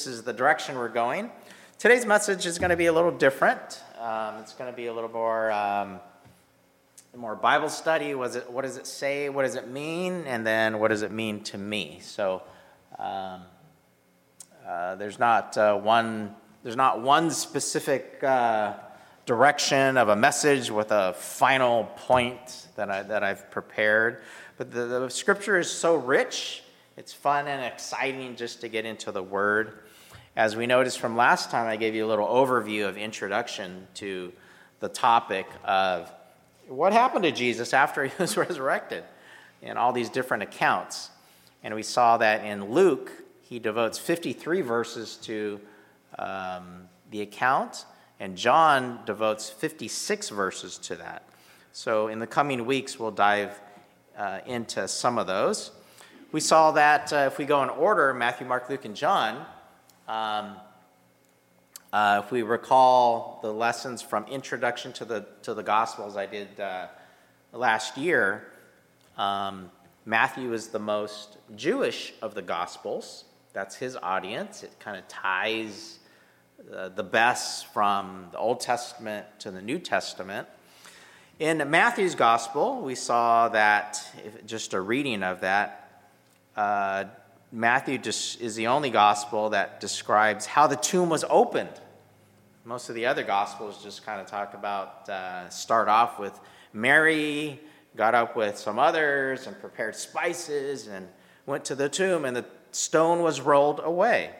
This is the direction we're going. Today's message is going to be a little different. Um, it's going to be a little more um, more Bible study. Was it? What does it say? What does it mean? And then what does it mean to me? So um, uh, there's not uh, one. There's not one specific uh, direction of a message with a final point that I that I've prepared. But the, the scripture is so rich. It's fun and exciting just to get into the Word. As we noticed from last time, I gave you a little overview of introduction to the topic of what happened to Jesus after he was resurrected in all these different accounts. And we saw that in Luke, he devotes 53 verses to um, the account, and John devotes 56 verses to that. So in the coming weeks, we'll dive uh, into some of those. We saw that uh, if we go in order Matthew, Mark, Luke, and John, um, uh, if we recall the lessons from introduction to the to the Gospels I did uh, last year, um, Matthew is the most Jewish of the Gospels. That's his audience. It kind of ties uh, the best from the Old Testament to the New Testament. In Matthew's Gospel, we saw that just a reading of that. Matthew is the only gospel that describes how the tomb was opened. Most of the other gospels just kind of talk about, uh, start off with Mary got up with some others and prepared spices and went to the tomb, and the stone was rolled away.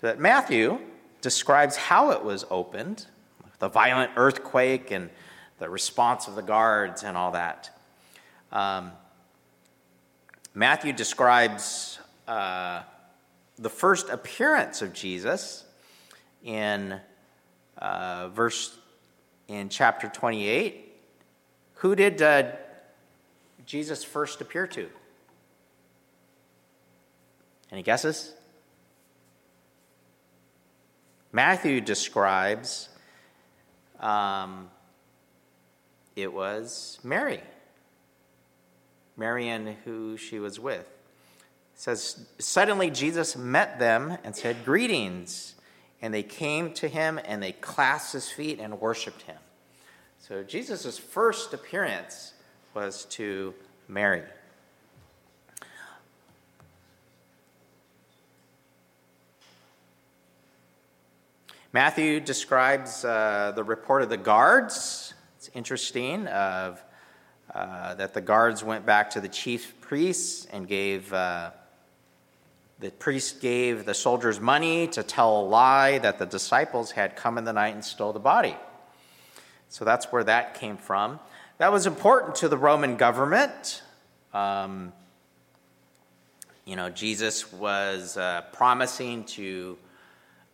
But Matthew describes how it was opened the violent earthquake and the response of the guards and all that. Um, Matthew describes uh, the first appearance of Jesus in uh, verse in chapter 28. Who did uh, Jesus first appear to? Any guesses? Matthew describes um, it was Mary. Mary and who she was with says, Suddenly Jesus met them and said, Greetings. And they came to him and they clasped his feet and worshiped him. So Jesus' first appearance was to Mary. Matthew describes uh, the report of the guards. It's interesting of uh, that the guards went back to the chief priests and gave uh, the priest gave the soldiers money to tell a lie that the disciples had come in the night and stole the body. So that's where that came from. That was important to the Roman government. Um, you know, Jesus was uh, promising to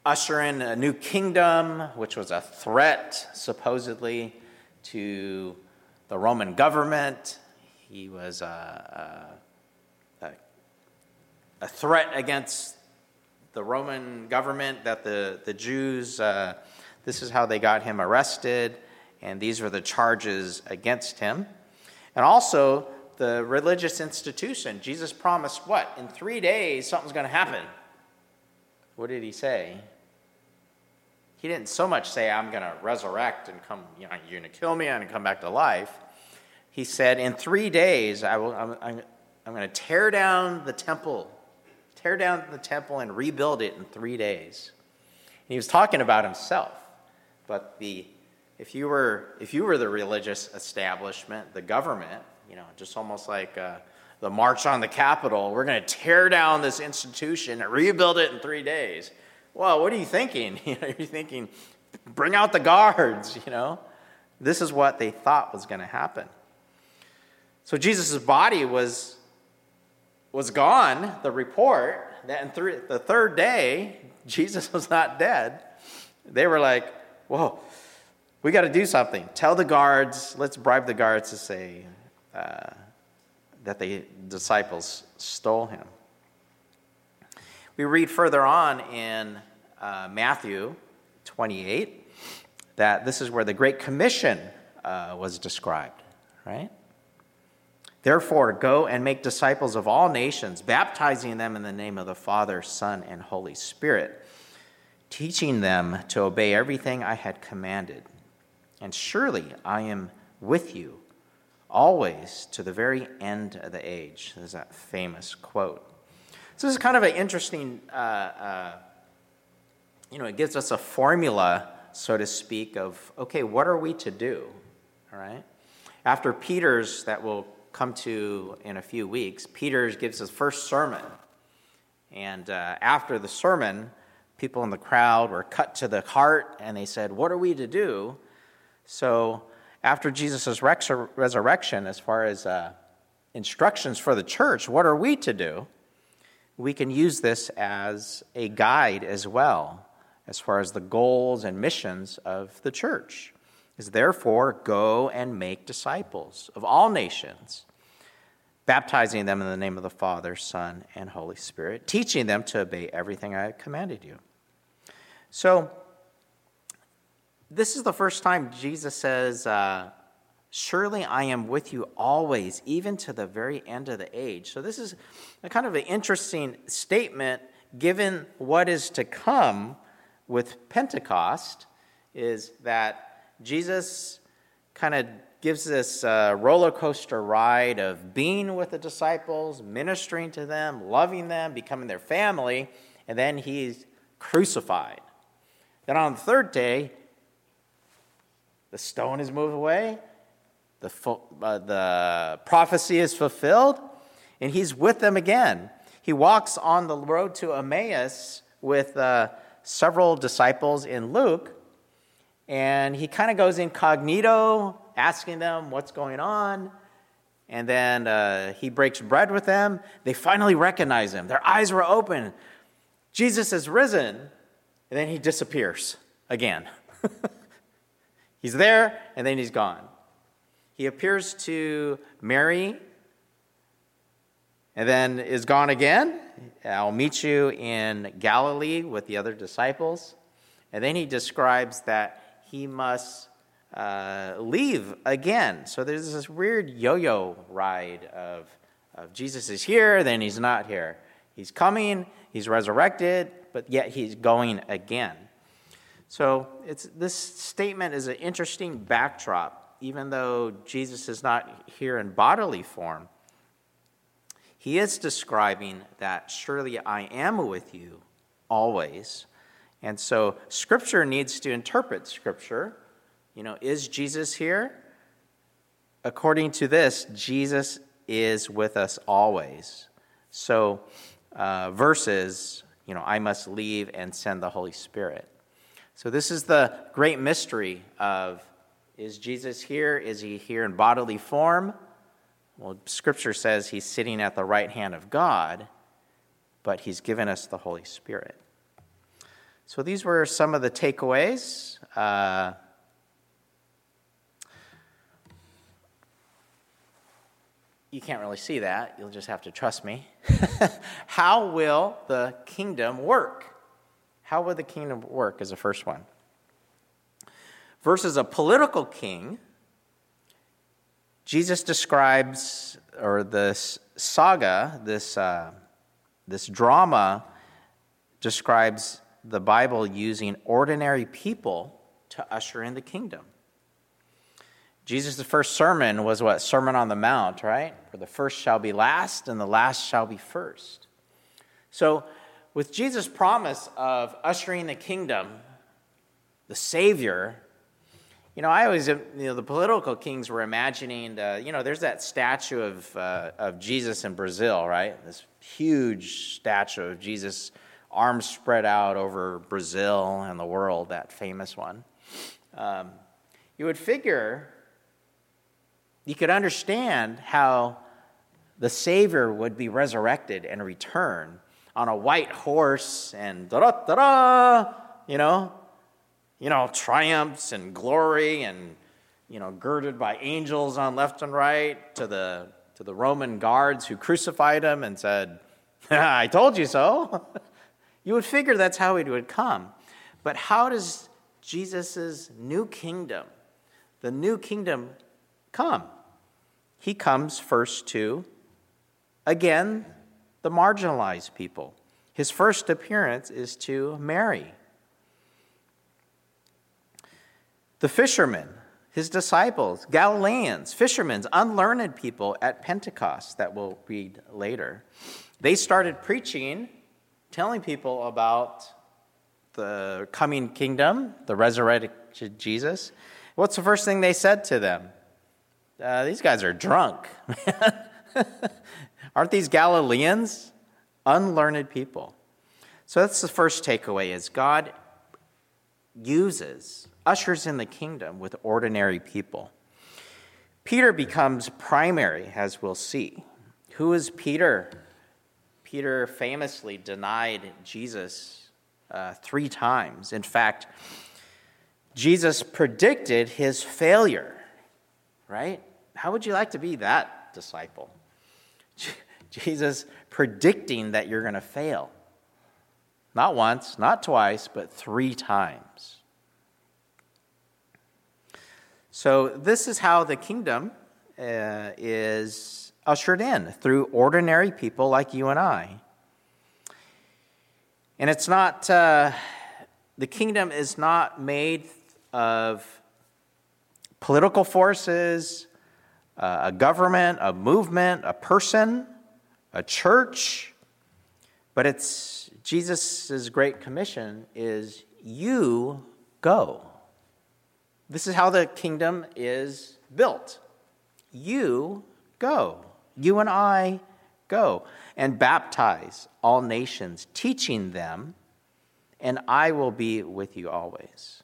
usher in a new kingdom, which was a threat, supposedly, to the Roman government. He was uh, uh a threat against the Roman government that the, the Jews, uh, this is how they got him arrested, and these were the charges against him. And also, the religious institution. Jesus promised what? In three days, something's going to happen. What did he say? He didn't so much say, I'm going to resurrect and come, you know, you're going to kill me, to come back to life. He said, In three days, I will, I'm, I'm, I'm going to tear down the temple tear down the temple and rebuild it in three days. And he was talking about himself. But the, if, you were, if you were the religious establishment, the government, you know, just almost like uh, the march on the Capitol, we're going to tear down this institution and rebuild it in three days. Well, what are you thinking? You know, you're thinking, bring out the guards, you know. This is what they thought was going to happen. So Jesus' body was was gone, the report that in th- the third day, Jesus was not dead, they were like, whoa, we got to do something. Tell the guards, let's bribe the guards to say uh, that the disciples stole him. We read further on in uh, Matthew 28 that this is where the Great Commission uh, was described, right? Therefore, go and make disciples of all nations, baptizing them in the name of the Father, Son, and Holy Spirit, teaching them to obey everything I had commanded. And surely I am with you always to the very end of the age. There's that famous quote. So, this is kind of an interesting, uh, uh, you know, it gives us a formula, so to speak, of okay, what are we to do? All right? After Peter's, that will come to in a few weeks, Peter gives his first sermon. And uh, after the sermon, people in the crowd were cut to the heart and they said, What are we to do? So, after Jesus' resurrection, as far as uh, instructions for the church, what are we to do? We can use this as a guide as well, as far as the goals and missions of the church is therefore go and make disciples of all nations, baptizing them in the name of the Father, Son, and Holy Spirit, teaching them to obey everything I have commanded you. So, this is the first time Jesus says, uh, Surely I am with you always, even to the very end of the age. So, this is a kind of an interesting statement given what is to come with Pentecost, is that Jesus kind of gives this uh, roller coaster ride of being with the disciples, ministering to them, loving them, becoming their family, and then he's crucified. Then on the third day, the stone is moved away, the, uh, the prophecy is fulfilled, and he's with them again. He walks on the road to Emmaus with uh, several disciples in Luke, and he kind of goes incognito, asking them what's going on. And then uh, he breaks bread with them. They finally recognize him. Their eyes were open. Jesus has risen. And then he disappears again. he's there, and then he's gone. He appears to Mary, and then is gone again. I'll meet you in Galilee with the other disciples. And then he describes that he must uh, leave again. So there's this weird yo yo ride of, of Jesus is here, then he's not here. He's coming, he's resurrected, but yet he's going again. So it's, this statement is an interesting backdrop, even though Jesus is not here in bodily form. He is describing that surely I am with you always and so Scripture needs to interpret Scripture. You know, is Jesus here? According to this, Jesus is with us always. So, uh, verses, you know, I must leave and send the Holy Spirit. So, this is the great mystery of is Jesus here? Is he here in bodily form? Well, Scripture says he's sitting at the right hand of God, but he's given us the Holy Spirit. So these were some of the takeaways. Uh, you can't really see that. You'll just have to trust me. How will the kingdom work? How will the kingdom work is the first one. Versus a political king, Jesus describes, or this saga, this, uh, this drama, describes the Bible using ordinary people to usher in the kingdom. Jesus' first sermon was what? Sermon on the Mount, right? For the first shall be last, and the last shall be first. So, with Jesus' promise of ushering the kingdom, the Savior, you know, I always, you know, the political kings were imagining, uh, you know, there's that statue of, uh, of Jesus in Brazil, right? This huge statue of Jesus arms spread out over Brazil and the world, that famous one. Um, you would figure you could understand how the Savior would be resurrected and return on a white horse and da da da da, you know, you know, triumphs and glory and you know, girded by angels on left and right to the to the Roman guards who crucified him and said, "I told you so." You would figure that's how it would come. But how does Jesus' new kingdom, the new kingdom, come? he comes first to, again, the marginalized people. His first appearance is to Mary. The fishermen, his disciples, Galileans, fishermen, unlearned people at Pentecost that we'll read later, they started preaching, telling people about the coming kingdom, the resurrected Jesus. What's the first thing they said to them? Uh, these guys are drunk. Aren't these Galileans? Unlearned people. So that's the first takeaway is God uses, ushers in the kingdom with ordinary people. Peter becomes primary, as we'll see. Who is Peter? Peter famously denied Jesus uh, three times. In fact, Jesus predicted his failure, right? How would you like to be that disciple? Jesus predicting that you're going to fail. Not once, not twice, but three times. So, this is how the kingdom uh, is ushered in through ordinary people like you and I. And it's not, uh, the kingdom is not made of political forces, uh, a government, a movement, a person, a church, but it's Jesus' great commission is you go. This is how the kingdom is built. You go. You and I go and baptize all nations, teaching them, and I will be with you always.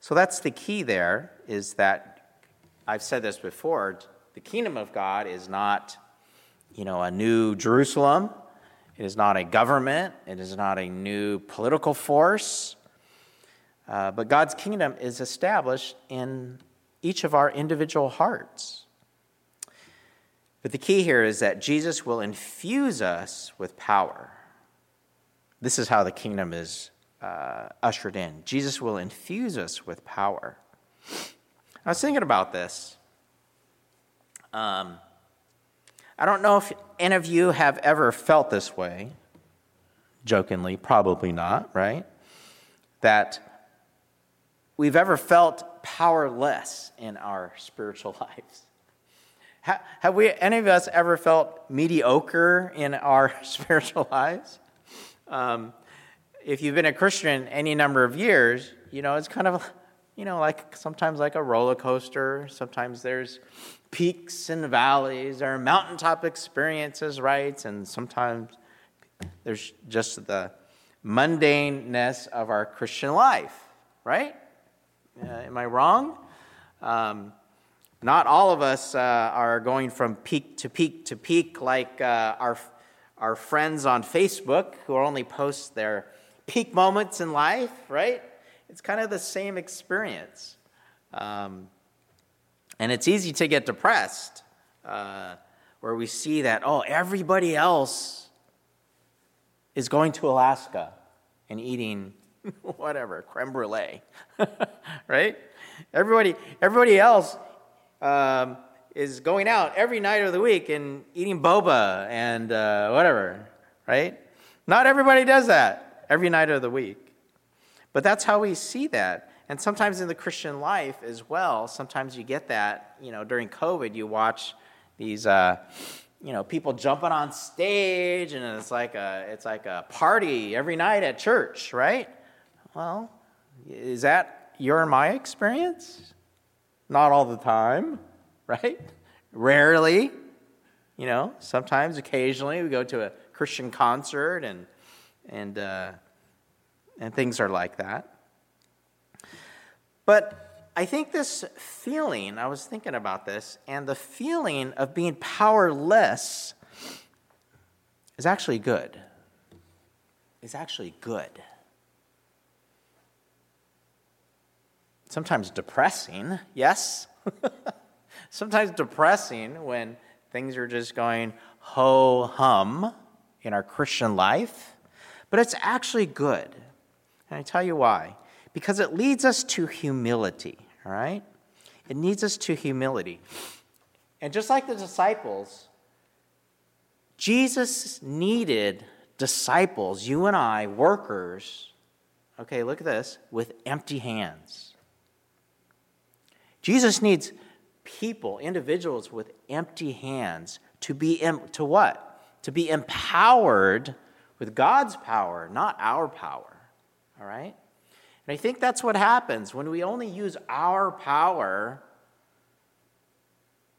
So that's the key there is that I've said this before the kingdom of God is not, you know, a new Jerusalem. It is not a government. It is not a new political force. Uh, but God's kingdom is established in each of our individual hearts. But the key here is that Jesus will infuse us with power. This is how the kingdom is uh, ushered in. Jesus will infuse us with power. I was thinking about this. Um, I don't know if any of you have ever felt this way. Jokingly, probably not, right? That we've ever felt powerless in our spiritual lives. Have we, any of us, ever felt mediocre in our spiritual lives? Um, if you've been a Christian any number of years, you know, it's kind of, you know, like sometimes like a roller coaster. Sometimes there's peaks and valleys, are mountaintop experiences, right? And sometimes there's just the mundaneness of our Christian life, right? Uh, am I wrong? Um, not all of us uh, are going from peak to peak to peak like uh, our, our friends on Facebook who only post their peak moments in life, right? It's kind of the same experience. Um, and it's easy to get depressed uh, where we see that, oh, everybody else is going to Alaska and eating whatever, creme brulee, right? Everybody, everybody else um, is going out every night of the week and eating boba and uh, whatever, right? Not everybody does that every night of the week. But that's how we see that. And sometimes in the Christian life as well, sometimes you get that, you know, during COVID, you watch these, uh, you know, people jumping on stage and it's like a, it's like a party every night at church, right? Well, is that your my experience? Not all the time, right? Rarely. You know, sometimes, occasionally, we go to a Christian concert and, and, uh, and things are like that. But I think this feeling, I was thinking about this, and the feeling of being powerless is actually good. Is actually good. Sometimes depressing, yes. sometimes depressing when things are just going ho hum in our Christian life, but it's actually good. And I tell you why. Because it leads us to humility, all right? It leads us to humility. And just like the disciples, Jesus needed disciples, you and I, workers, okay, look at this, with empty hands. Jesus needs people, individuals with empty hands to be to what? To be empowered with God's power, not our power. All right? And I think that's what happens when we only use our power,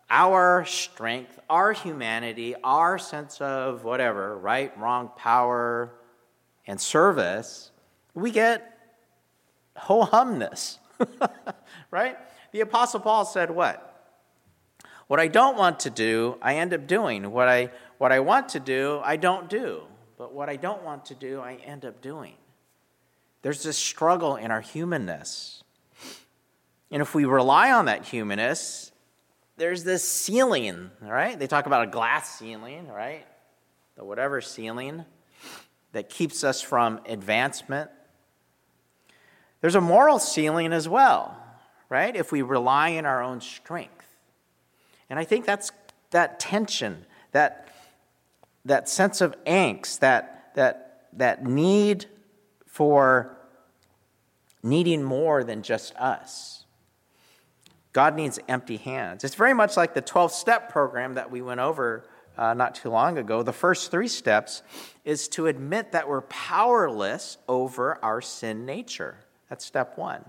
our strength, our humanity, our sense of whatever, right, wrong, power, and service, we get ho humness, right? The Apostle Paul said what? What I don't want to do, I end up doing. What I, what I want to do, I don't do. But what I don't want to do, I end up doing. There's this struggle in our humanness. And if we rely on that humanness, there's this ceiling, right? They talk about a glass ceiling, right? The whatever ceiling that keeps us from advancement. There's a moral ceiling as well, right? If we rely on our own strength. And I think that's that tension, that, that sense of angst, that, that, that need for needing more than just us. God needs empty hands. It's very much like the 12 step program that we went over uh, not too long ago. The first three steps is to admit that we're powerless over our sin nature. That's step one.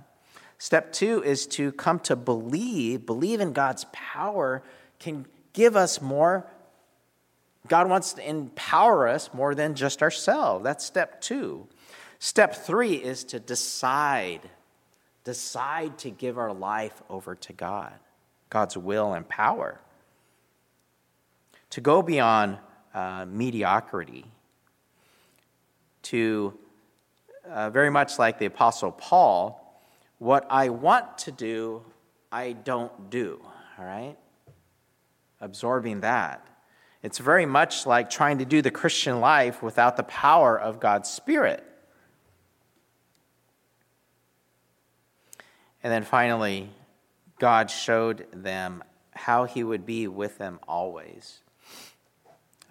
Step two is to come to believe, believe in God's power can give us more. God wants to empower us more than just ourselves. That's step two. Step three is to decide, decide to give our life over to God, God's will and power. To go beyond uh, mediocrity, to uh, very much like the Apostle Paul, what I want to do, I don't do, all right? Absorbing that. It's very much like trying to do the Christian life without the power of God's Spirit. And then finally, God showed them how he would be with them always.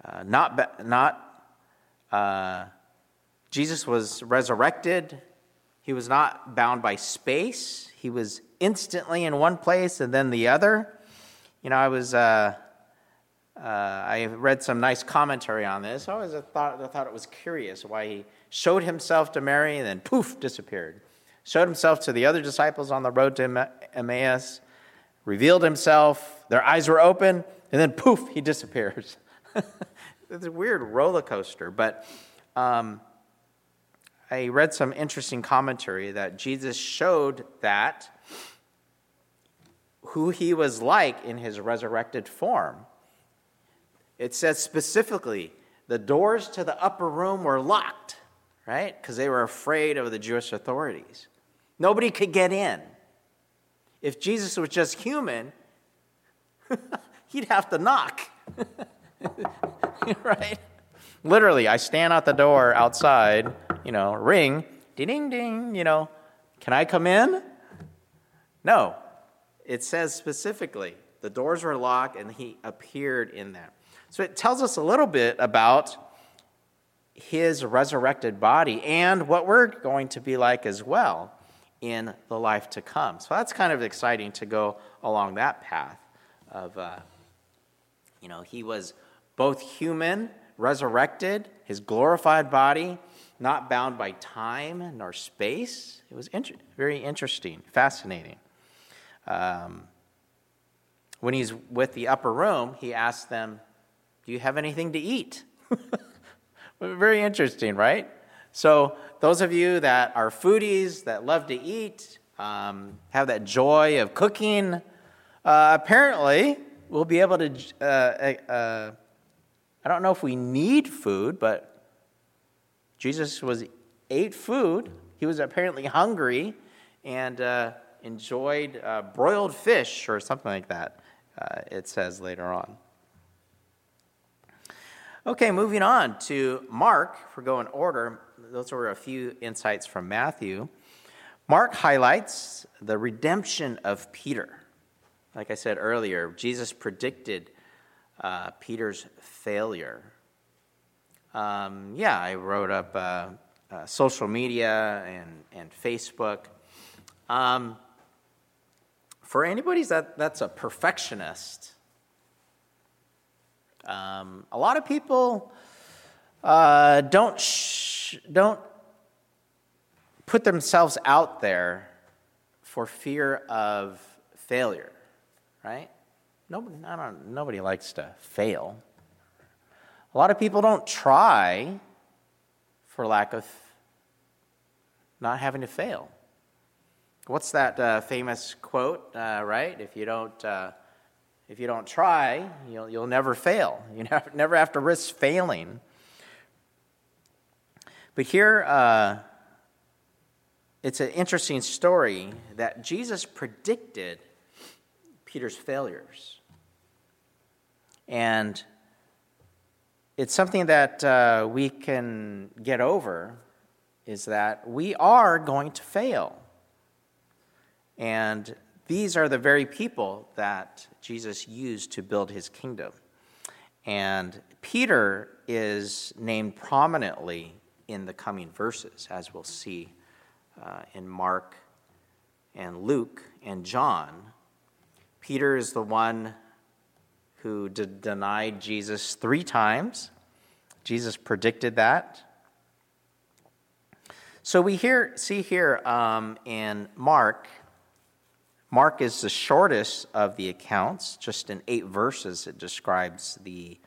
Uh, not, not uh, Jesus was resurrected. He was not bound by space. He was instantly in one place and then the other. You know, I was, uh, uh I read some nice commentary on this. I always thought, I thought it was curious why he showed himself to Mary and then poof, disappeared showed himself to the other disciples on the road to Emmaus, revealed himself, their eyes were open, and then poof, he disappears. it's a weird roller coaster, but um, I read some interesting commentary that Jesus showed that who he was like in his resurrected form. It says specifically, the doors to the upper room were locked, right? Because they were afraid of the Jewish authorities. Nobody could get in. If Jesus was just human, he'd have to knock. right? Literally, I stand at the door outside, you know, ring, ding, ding, ding, you know, can I come in? No. It says specifically, the doors were locked and he appeared in them. So it tells us a little bit about his resurrected body and what we're going to be like as well in the life to come. So that's kind of exciting to go along that path of, uh, you know, he was both human, resurrected, his glorified body, not bound by time nor space. It was inter- very interesting, fascinating. Um, when he's with the upper room, he asks them, Do you have anything to eat? very interesting, right? So, those of you that are foodies, that love to eat, um, have that joy of cooking, uh, apparently we'll be able to. Uh, uh, uh, I don't know if we need food, but Jesus was ate food. He was apparently hungry and uh, enjoyed uh, broiled fish or something like that. it says later on. Okay, moving on to Mark, if we're going order those were a few insights from Matthew. Mark highlights the redemption of Peter. like I said earlier, Jesus predicted uh, Peter's failure. Um, yeah, I wrote up uh, uh, social media and, and Facebook. Um, for anybody that, that's a perfectionist, um, a lot of people uh, don't, sh- don't put themselves out there for fear of failure, right? Nobody, nobody likes to fail. A lot of people don't try for lack of not having to fail. What's that uh, famous quote, uh, right? If you don't, uh, if you don't try, you'll, you'll never fail. You never, have to risk failing. But here, uh, it's an interesting story that Jesus predicted Peter's failures. And it's something that uh, we can get over is that we are going to fail. And these are the very people that Jesus used to build his kingdom. And Peter is named prominently in the coming verses, as we'll see uh, in Mark and Luke and John. Peter is the one who d- denied Jesus three times. Jesus predicted that. So we hear, see here um, in Mark Mark is the shortest of the accounts, just in eight verses, it describes the,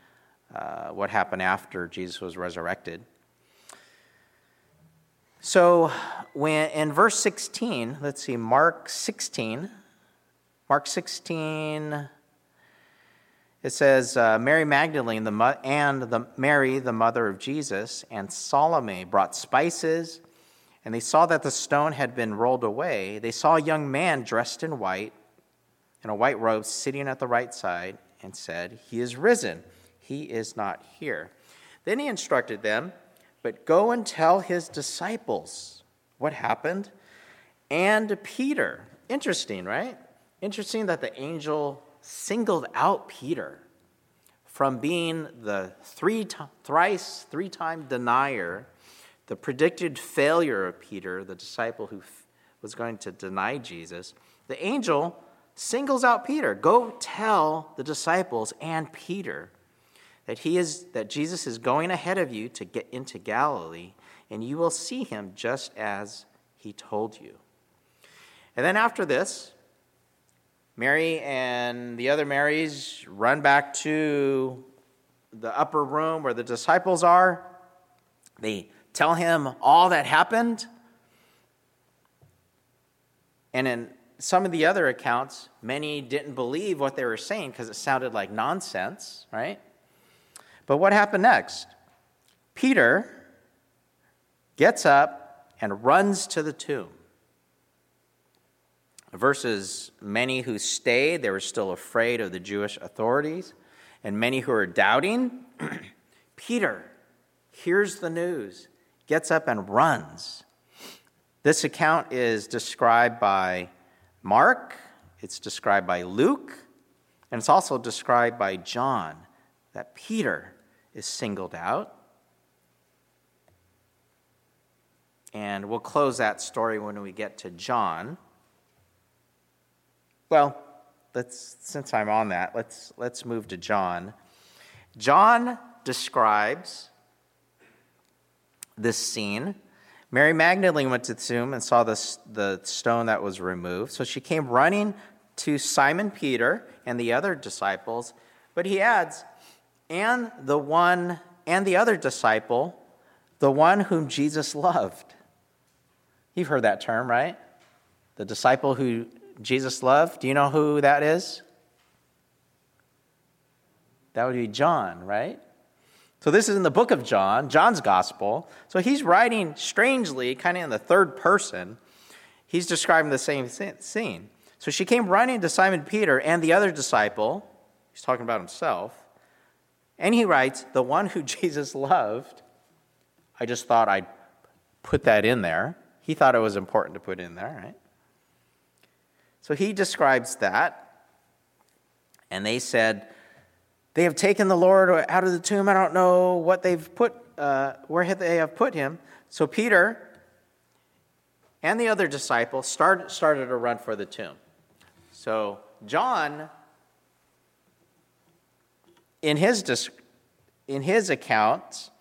uh, what happened after Jesus was resurrected. So, when in verse 16, let's see, Mark 16, Mark 16, it says, uh, Mary Magdalene the mo- and the, Mary, the mother of Jesus, and Salome brought spices and they saw that the stone had been rolled away. They saw a young man dressed in white, in a white robe, sitting at the right side, and said, He is risen. He is not here. Then he instructed them, But go and tell his disciples what happened, and Peter. Interesting, right? Interesting that the angel singled out Peter from being the three thrice, three time denier the predicted failure of Peter, the disciple who f- was going to deny Jesus, the angel singles out Peter. Go tell the disciples and Peter that he is that Jesus is going ahead of you to get into Galilee, and you will see him just as he told you. And then after this, Mary and the other Marys run back to the upper room where the disciples are. They tell him all that happened. And in some of the other accounts, many didn't believe what they were saying because it sounded like nonsense, right? But what happened next? Peter gets up and runs to the tomb. Versus many who stayed, they were still afraid of the Jewish authorities, and many who are doubting. Peter hears the news gets up and runs. This account is described by Mark, it's described by Luke, and it's also described by John that Peter is singled out. And we'll close that story when we get to John. Well, let's since I'm on that, let's let's move to John. John describes this scene. Mary Magdalene went to the tomb and saw the, the stone that was removed. So she came running to Simon Peter and the other disciples. But he adds, and the one and the other disciple, the one whom Jesus loved. You've heard that term, right? The disciple who Jesus loved. Do you know who that is? That would be John, right? So this is in the book of John, John's gospel. So he's writing strangely, kind of in the third person. He's describing the same scene. So she came running to Simon Peter and the other disciple. He's talking about himself. And he writes, The one who Jesus loved. I just thought I'd put that in there. He thought it was important to put in there, right? So he describes that. And they said, They have taken the Lord out of the tomb. I don't know what they've put, uh, where they have put him. So Peter and the other disciple start, started to run for the tomb. So John, in his, in his account,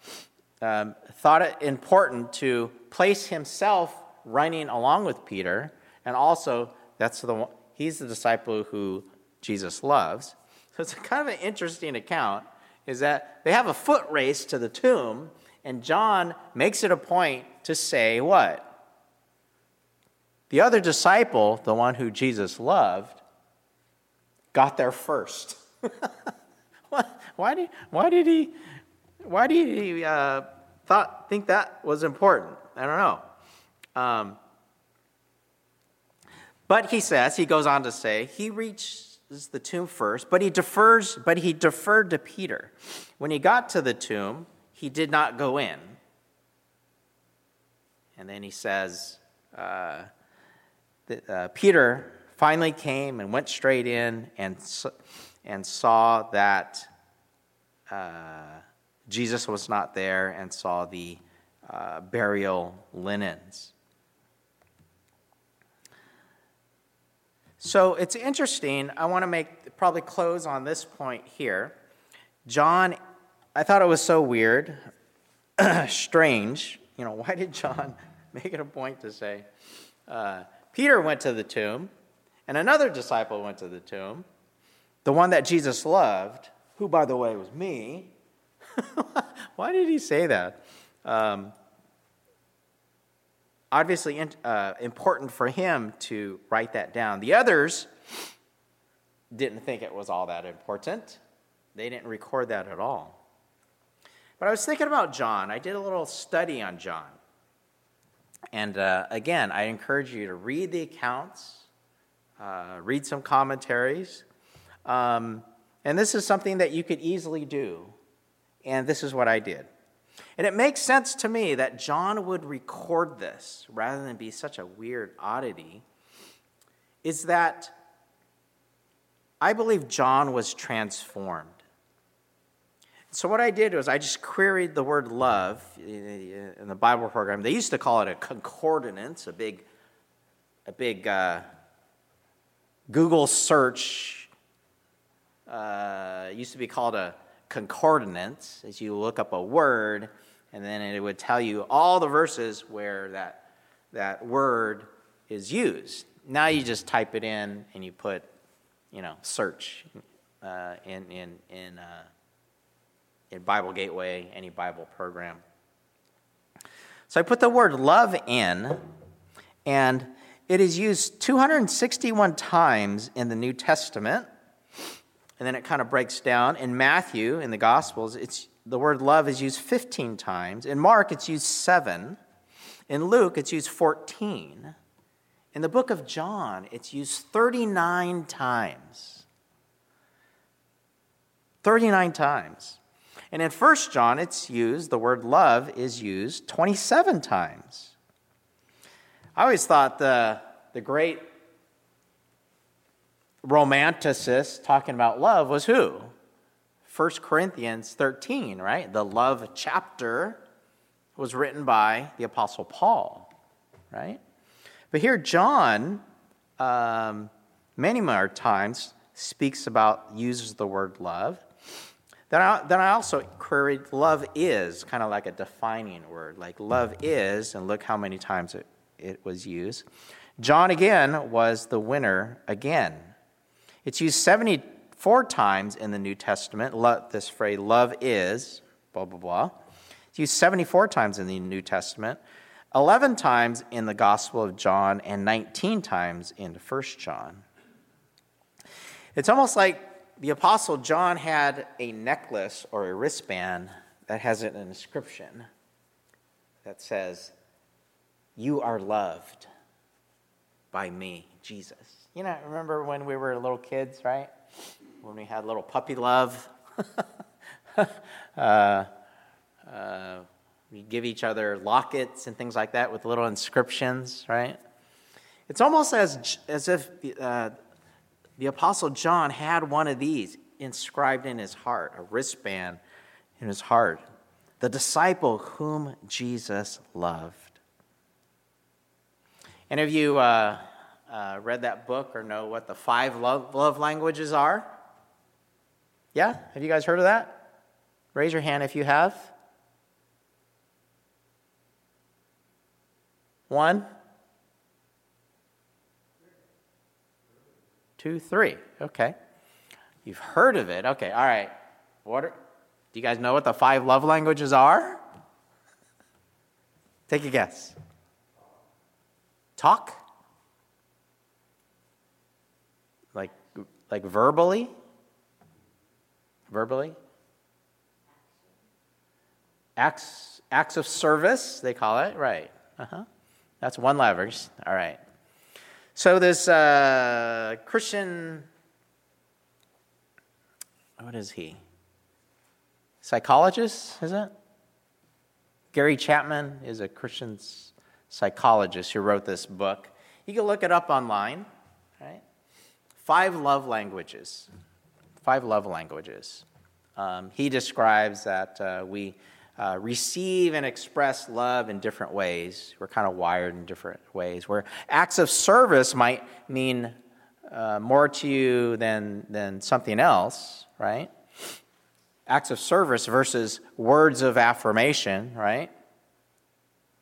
um, thought it important to place himself running along with Peter, and also that's the one, he's the disciple who Jesus loves. So it's kind of an interesting account. Is that they have a foot race to the tomb, and John makes it a point to say what? The other disciple, the one who Jesus loved, got there first. why, did, why did he, why did he uh, thought, think that was important? I don't know. Um, but he says, he goes on to say, he reaches the tomb first, but he defers, but he deferred to Peter. When he got to the tomb, he did not go in. And then he says, uh, that, uh, Peter finally came and went straight in and, and saw that uh, Jesus was not there and saw the uh, burial linens. So it's interesting. I want to make probably close on this point here. John, I thought it was so weird, strange. You know, why did John make it a point to say, uh, Peter went to the tomb, and another disciple went to the tomb, the one that Jesus loved, who, by the way, was me. why did he say that? Um, obviously uh, important for him to write that down. The others didn't think it was all that important, they didn't record that at all. But I was thinking about John. I did a little study on John. And uh, again, I encourage you to read the accounts, uh, read some commentaries. Um, and this is something that you could easily do. And this is what I did. And it makes sense to me that John would record this rather than be such a weird oddity, is that I believe John was transformed. So, what I did was I just queried the word love in the Bible program. They used to call it a concordance, a big, a big uh, Google search. Uh, used to be called a concordance, as you look up a word, and then it would tell you all the verses where that, that word is used. Now you just type it in and you put, you know, search uh, in, in, in, uh, in Bible Gateway, any Bible program. So I put the word love in, and it is used 261 times in the New Testament and then it kind of breaks down. In Matthew, in the Gospels, it's, the word love is used 15 times. In Mark, it's used seven. In Luke, it's used 14. In the book of John, it's used 39 times. 39 times. And in 1 John, it's used, the word love is used 27 times. I always thought the, the great romanticist talking about love was who? 1 Corinthians 13, right? The love chapter was written by the Apostle Paul, right? But here, John, um, many more times, speaks about, uses the word love. Then I, then I also queried love is, kind of like a defining word, like love is, and look how many times it, it was used. John again was the winner again it's used 74 times in the New Testament, this phrase, love is, blah, blah, blah. It's used 74 times in the New Testament, 11 times in the Gospel of John, and 19 times in 1 John. It's almost like the Apostle John had a necklace or a wristband that has an inscription that says, You are loved by me, Jesus. You know, remember when we were little kids, right? When we had little puppy love. uh, uh, we give each other lockets and things like that with little inscriptions, right? It's almost as, as if uh, The Apostle John had one of these inscribed in his heart, a wristband in his heart. The disciple whom Jesus loved. Any of you uh, uh, read that book or know what the five love, love languages are? Yeah? Have you guys heard of that? Raise your hand if you have. One, two, three. Okay. You've heard of it. Okay, all right. What are, do you guys know what the five love languages are? Take a guess. Talk? Like like verbally? Verbally? Acts acts of service, they call it, right. Uh-huh. That's one leverage. All right. So this uh, Christian, what is he? Psychologist, is it? Gary Chapman is a Christian psychologist who wrote this book. You can look it up online, right? Five love languages. Five love languages. Um, he describes that uh, we uh, receive and express love in different ways. We're kind of wired in different ways. Where acts of service might mean uh, more to you than, than something else, right? Acts of service versus words of affirmation, right?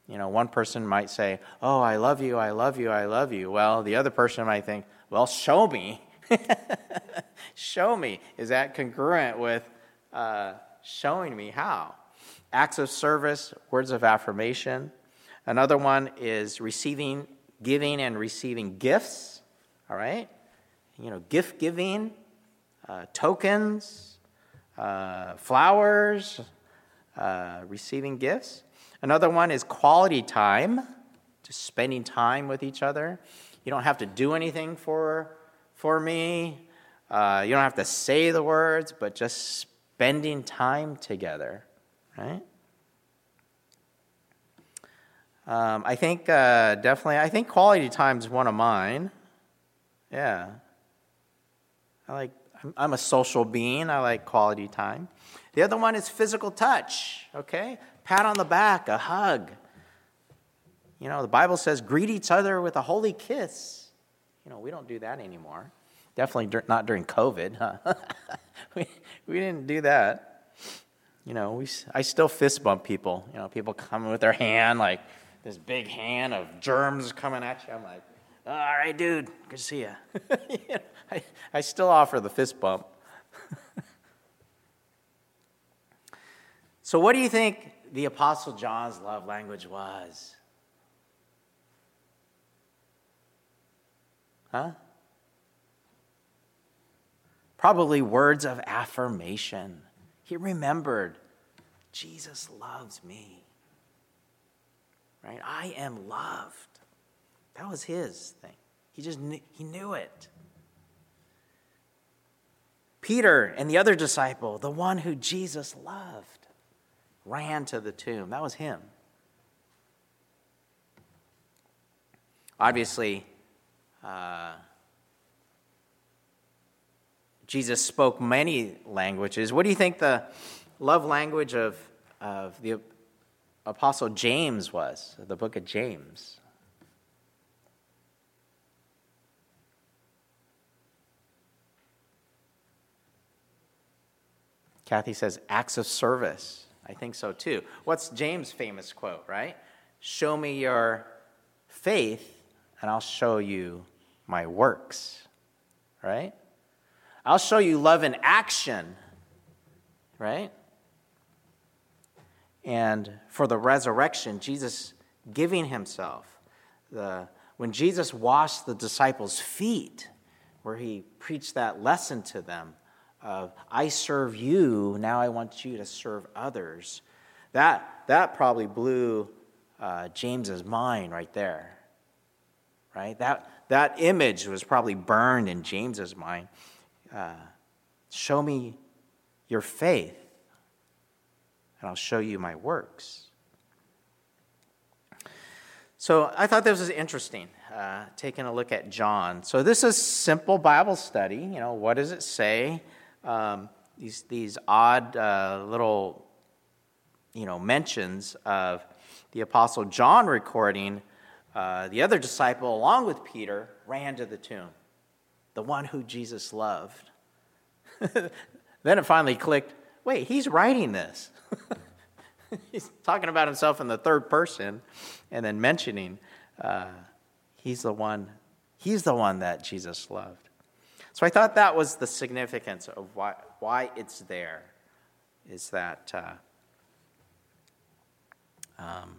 You know, one person might say, Oh, I love you, I love you, I love you. Well, the other person might think, Well, show me. show me. Is that congruent with uh, showing me how? acts of service, words of affirmation. Another one is receiving, giving, and receiving gifts. All right? You know, gift giving, uh, tokens, uh, flowers, uh, receiving gifts. Another one is quality time, just spending time with each other. You don't have to do anything for, for me. Uh, you don't have to say the words, but just spending time together right? Um, I think uh, definitely, I think quality time is one of mine. Yeah. I like, I'm, I'm a social being. I like quality time. The other one is physical touch, okay? Pat on the back, a hug. You know, the Bible says greet each other with a holy kiss. You know, we don't do that anymore. Definitely not during COVID, huh? we, we didn't do that you know, we, I still fist bump people. You know, people coming with their hand, like this big hand of germs coming at you. I'm like, all right, dude, good to see you. I, I still offer the fist bump. so, what do you think the Apostle John's love language was? Huh? Probably words of affirmation. He remembered Jesus loves me. Right? I am loved. That was his thing. He just knew, he knew it. Peter and the other disciple, the one who Jesus loved, ran to the tomb. That was him. Obviously, uh, Jesus spoke many languages. What do you think the love language of, of the Apostle James was, the book of James? Kathy says, acts of service. I think so too. What's James' famous quote, right? Show me your faith, and I'll show you my works, right? I'll show you love in action, right? And for the resurrection, Jesus giving himself. The, when Jesus washed the disciples' feet, where he preached that lesson to them of, I serve you, now I want you to serve others, that, that probably blew uh, James's mind right there. Right? That, that image was probably burned in James's mind uh, show me your faith, and I'll show you my works. So I thought this was interesting, uh, taking a look at John. So this is simple Bible study. You know, what does it say? Um, these these odd uh, little, you know, mentions of the Apostle John recording. Uh, the other disciple, along with Peter, ran to the tomb, the one who Jesus loved. then it finally clicked wait, he's writing this. he's talking about himself in the third person and then mentioning uh, he's the one he's the one that jesus loved so i thought that was the significance of why, why it's there is that uh, um,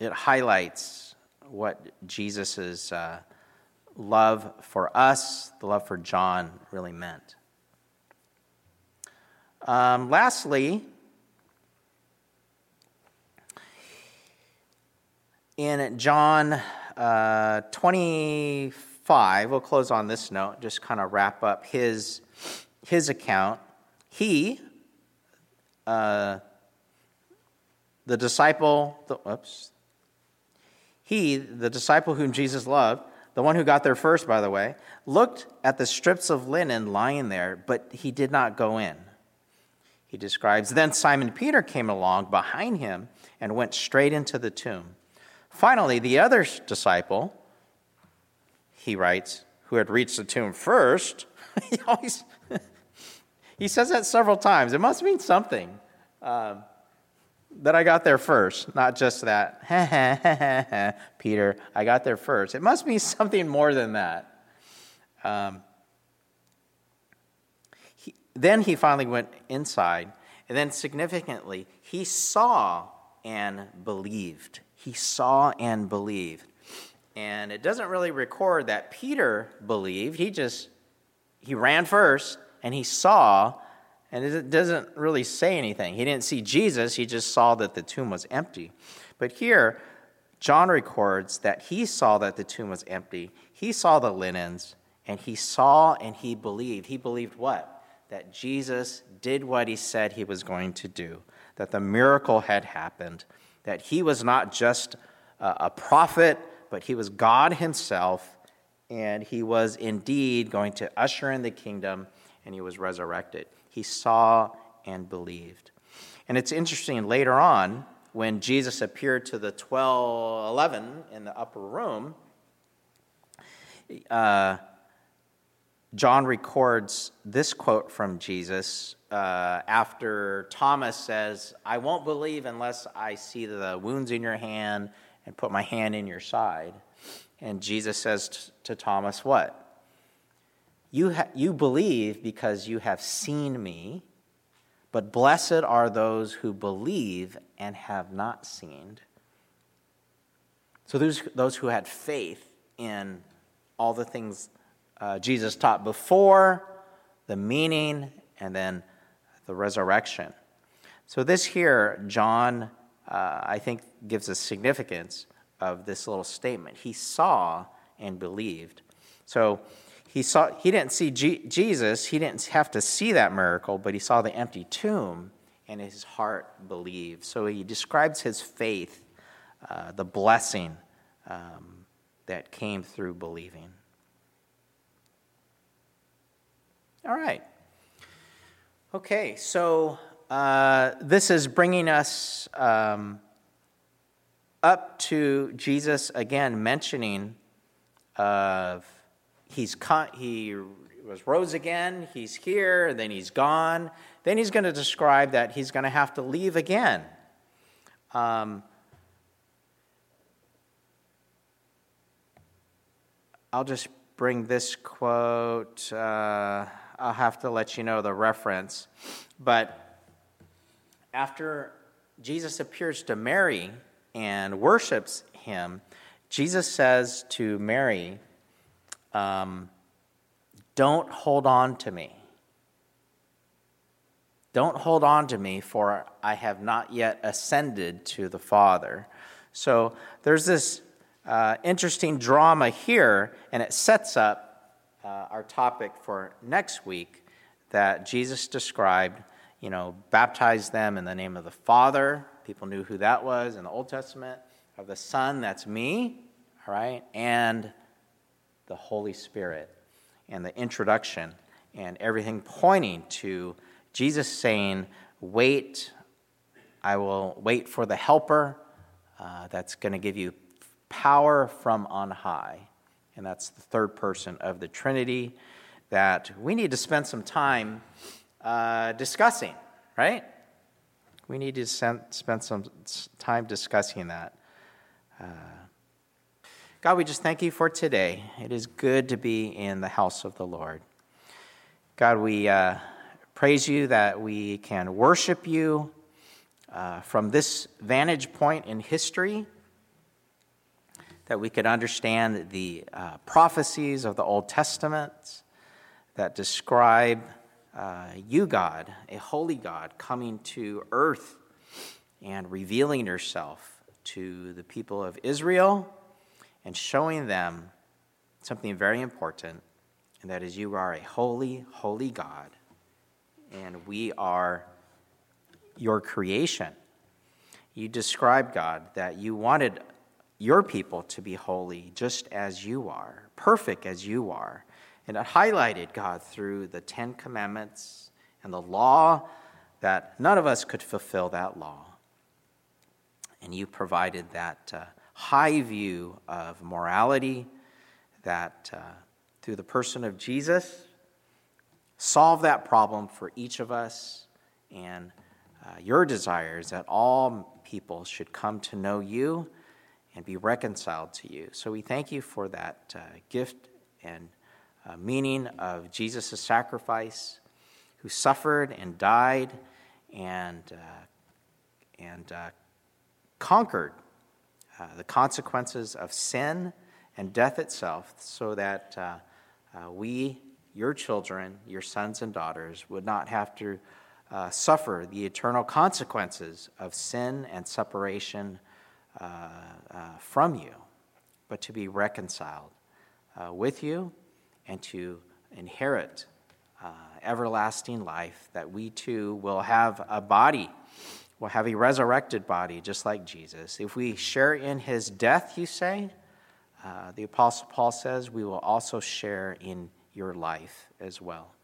it highlights what jesus' uh, love for us the love for john really meant um, lastly in John uh, 25, we'll close on this note, just kind of wrap up his, his account. He, uh, the disciple, the, oops, he, the disciple whom Jesus loved, the one who got there first, by the way, looked at the strips of linen lying there, but he did not go in. He describes, then Simon Peter came along behind him and went straight into the tomb. Finally, the other disciple, he writes, who had reached the tomb first, he always he says that several times. It must mean something um, that I got there first, not just that, Peter, I got there first. It must mean something more than that. Um, he, then he finally went inside, and then significantly, he saw and believed he saw and believed. And it doesn't really record that Peter believed. He just he ran first and he saw and it doesn't really say anything. He didn't see Jesus, he just saw that the tomb was empty. But here John records that he saw that the tomb was empty. He saw the linens and he saw and he believed. He believed what? That Jesus did what he said he was going to do, that the miracle had happened, that he was not just a prophet, but he was God himself, and he was indeed going to usher in the kingdom, and he was resurrected. He saw and believed. And it's interesting later on, when Jesus appeared to the 12, 11 in the upper room, uh, John records this quote from Jesus uh, after Thomas says, I won't believe unless I see the wounds in your hand and put my hand in your side. And Jesus says t- to Thomas, What? You, ha- you believe because you have seen me, but blessed are those who believe and have not seen. So, those, those who had faith in all the things uh, Jesus taught before, the meaning, and then the resurrection. So, this here, John, uh, I think, gives a significance of this little statement. He saw and believed. So, he saw he didn't see G- Jesus he didn't have to see that miracle but he saw the empty tomb and his heart believed. So he describes his faith uh, the blessing um, that came through believing. All right. Okay, so uh, this is bringing us um, up to Jesus again mentioning of he's con- he was rose again, he's here, then he's gone. Then he's going to describe that he's going to have to leave again. Um, I'll just bring this quote. Uh, I'll have to let you know the reference. But after Jesus appears to Mary and worships him, Jesus says to Mary, um, Don't hold on to me. Don't hold on to me, for I have not yet ascended to the Father. So there's this uh, interesting drama here, and it sets up uh, our topic for next week that Jesus described, you know, baptize them in the name of the Father. People knew who that was in the Old Testament. of the Son, that's me, all right, and the Holy Spirit, and the introduction, and everything pointing to Jesus saying, Wait, I will wait for the helper uh, that's going to give you power from on high. And that's the third person of the Trinity that we need to spend some time uh, discussing, right? We need to spend some time discussing that. Uh, God, we just thank you for today. It is good to be in the house of the Lord. God, we uh, praise you that we can worship you uh, from this vantage point in history, that we could understand the uh, prophecies of the Old Testament that describe uh, you, God, a holy God, coming to earth and revealing yourself to the people of Israel and showing them something very important, and that is you are a holy, holy God, and we are your creation. You describe, God, that you wanted your people to be holy just as you are, perfect as you are. And it highlighted, God, through the Ten Commandments and the law that none of us could fulfill that law. And you provided that uh, high view of morality that, uh, through the person of Jesus, solve that problem for each of us. And uh, your desire is that all people should come to know you and be reconciled to you. So we thank you for that uh, gift and uh, meaning of Jesus' sacrifice, who suffered and died and, uh, and uh, conquered uh, the consequences of sin and death itself so that uh, uh, we, your children, your sons and daughters, would not have to uh, suffer the eternal consequences of sin and separation from you, but to be reconciled with you and to inherit everlasting life, that we too will have a body will have a resurrected body just like Jesus. If we share in his death, you say, uh, the Apostle Paul says, we will also share in your life as well.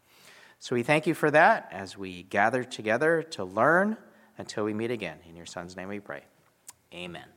So we thank you for that as we gather together to learn until we meet again. In your Son's name we pray. Amen.